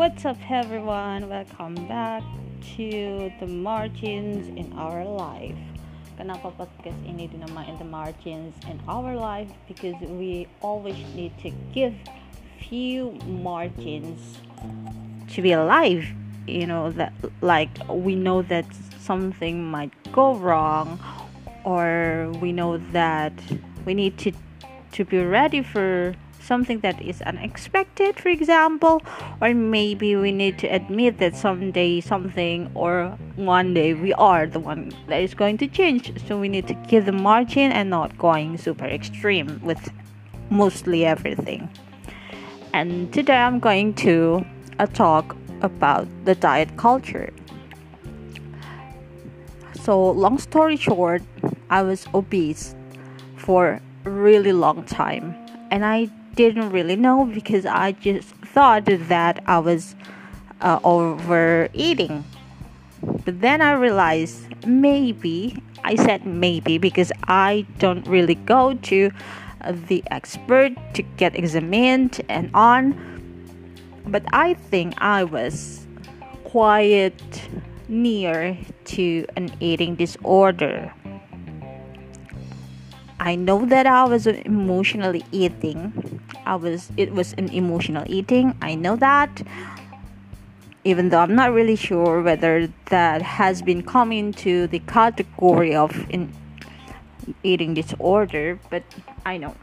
What's up, everyone? Welcome back to the margins in our life. Kenapa podcast ini dinamain the margins in our life? Because we always need to give few margins to be alive. You know that, like we know that something might go wrong, or we know that we need to to be ready for something that is unexpected, for example, or maybe we need to admit that someday something or one day we are the one that is going to change. So we need to keep the margin and not going super extreme with mostly everything. And today I'm going to uh, talk about the diet culture. So, long story short, I was obese for a really long time and I didn't really know because I just thought that I was uh, overeating. But then I realized maybe, I said maybe because I don't really go to the expert to get examined and on. But I think I was quite near to an eating disorder. I know that I was emotionally eating. I was it was an emotional eating. I know that. Even though I'm not really sure whether that has been coming to the category of in eating disorder, but I know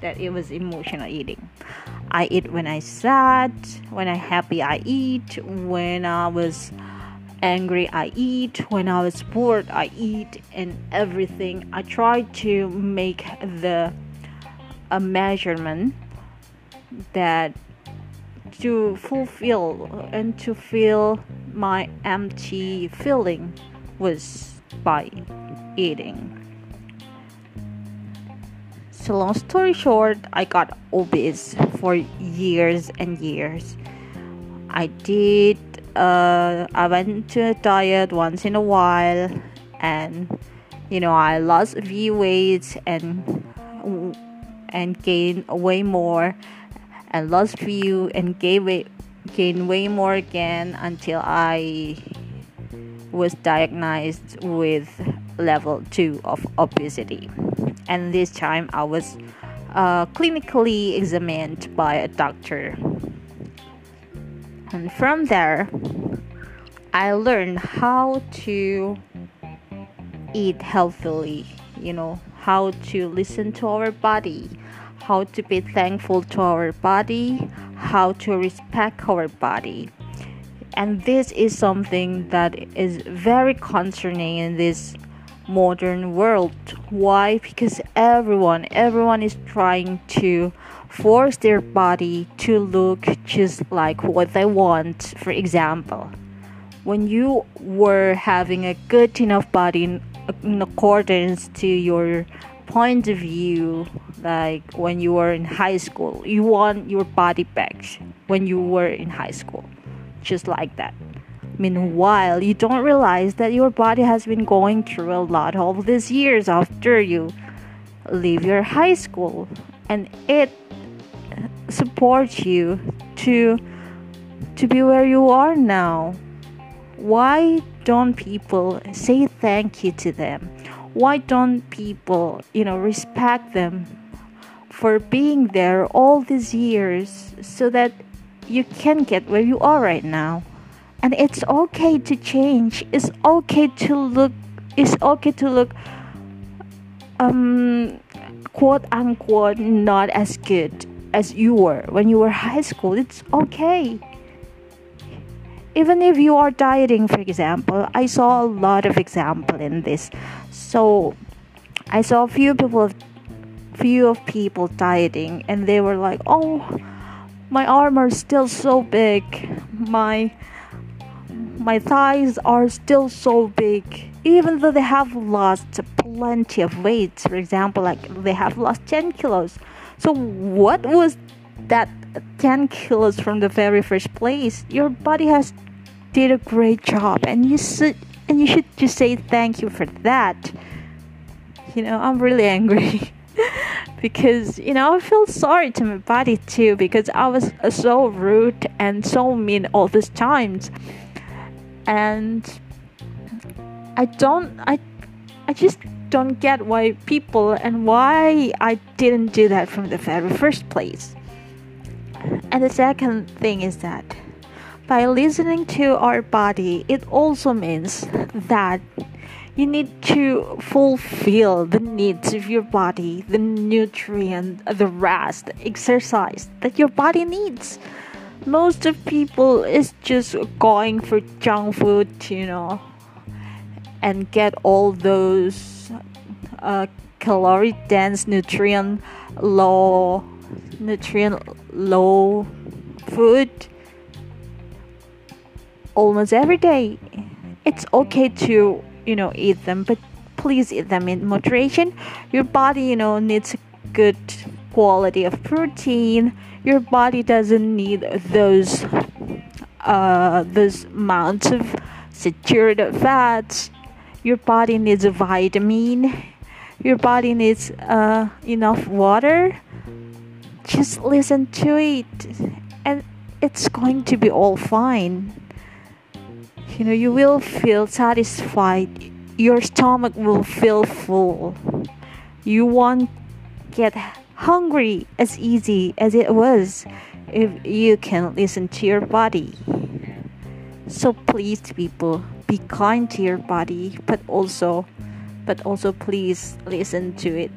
that it was emotional eating. I eat when I sad, when I happy I eat, when I was angry i eat when i was bored i eat and everything i try to make the a measurement that to fulfill and to fill my empty feeling was by eating. So long story short i got obese for years and years. I did uh, I went to a diet once in a while, and you know I lost a few weights and and gained way more, and lost few and gain weight gained way more again until I was diagnosed with level two of obesity, and this time I was uh, clinically examined by a doctor. And from there i learned how to eat healthily you know how to listen to our body how to be thankful to our body how to respect our body. And this is something that is very concerning in this modern world. Why? Because everyone everyone is trying to force their body to look just like what they want. For example, when you were having a good enough body in, in accordance to your point of view, like when you were in high school, you want your body back when you were in high school, just like that. Meanwhile, you don't realize that your body has been going through a lot all these years after you leave your high school, and it supports you to to be where you are now. Why don't people say thank you to them? Why don't people you know respect them for being there all these years so that you can get where you are right now. And it's okay to change. It's okay to look it's okay to look um quote unquote not as good as you were when you were high school. It's okay. Even if you are dieting for example i saw a lot of example in this. So i saw a few people few of people dieting and they were like oh my arm are still so big my my thighs are still so big even though they have lost plenty of weight for example like they have lost 10 kilos so, what was that 10 kilos from the very first place? Your body has did a great job, and you should and you should just say thank you for that. You know, I'm really angry because you know I feel sorry to my body too because I was so rude and so mean all these times and I don't I I just don't get why people and why I didn't do that from the very first place. And the second thing is that by listening to our body, it also means that you need to fulfill the needs of your body, the nutrient, the rest, exercise that your body needs. Most of people is just going for junk food, you know, and get all those uh, calorie dense, nutrient low, nutrient low food almost every day. It's okay to you know eat them but please eat them in moderation. Your body you know needs good quality of protein. Your body doesn't need those uh those amounts of saturated fats. Your body needs a vitamin. Your body needs uh, enough water. Just listen to it and it's going to be all fine you know you will feel satisfied. Your stomach will feel full. You won't get hungry as easy as it was if you can listen to your body. So please people be kind to your body but also but also please listen to it.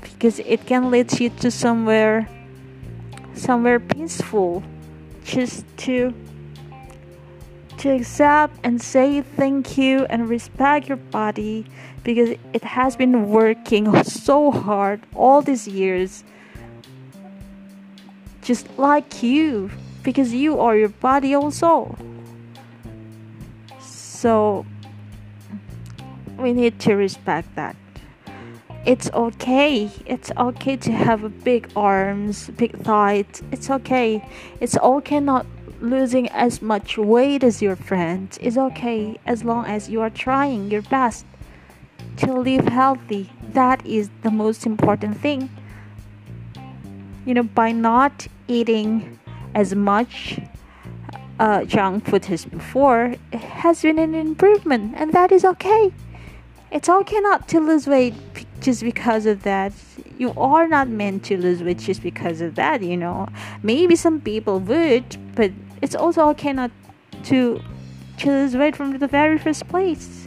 Because it can lead you to somewhere somewhere peaceful. Just to to accept and say thank you and respect your body because it has been working so hard all these years just like you because you are your body also. So we need to respect that. It's okay. It's okay to have big arms big thighs. It's okay. It's okay not losing as much weight as your friends is okay as long as you are trying your best to live healthy. That is the most important thing. You know, by not eating as much uh, junk food as before, it has been an improvement, and that is okay. It's okay not to lose weight just because of that. You are not meant to lose weight just because of that, you know. Maybe some people would, but it's also okay not to choose weight from the very first place.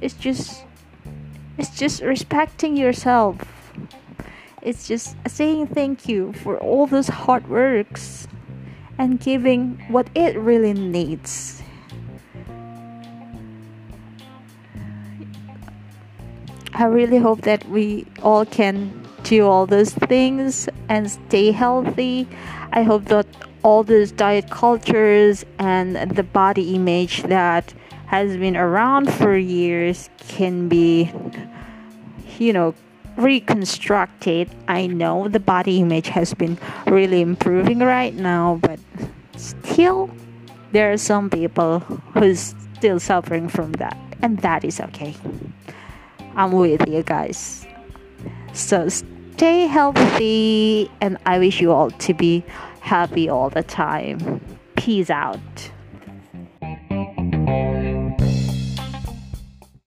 It's just it's just respecting yourself. It's just saying thank you for all those hard works and giving what it really needs. I really hope that we all can do all those things and stay healthy. I hope that all these diet cultures and the body image that has been around for years can be you know reconstructed. I know the body image has been really improving right now but still there are some people who's still suffering from that and that is okay. I'm with you guys. So stay healthy and i wish you all to be happy all the time. Peace out.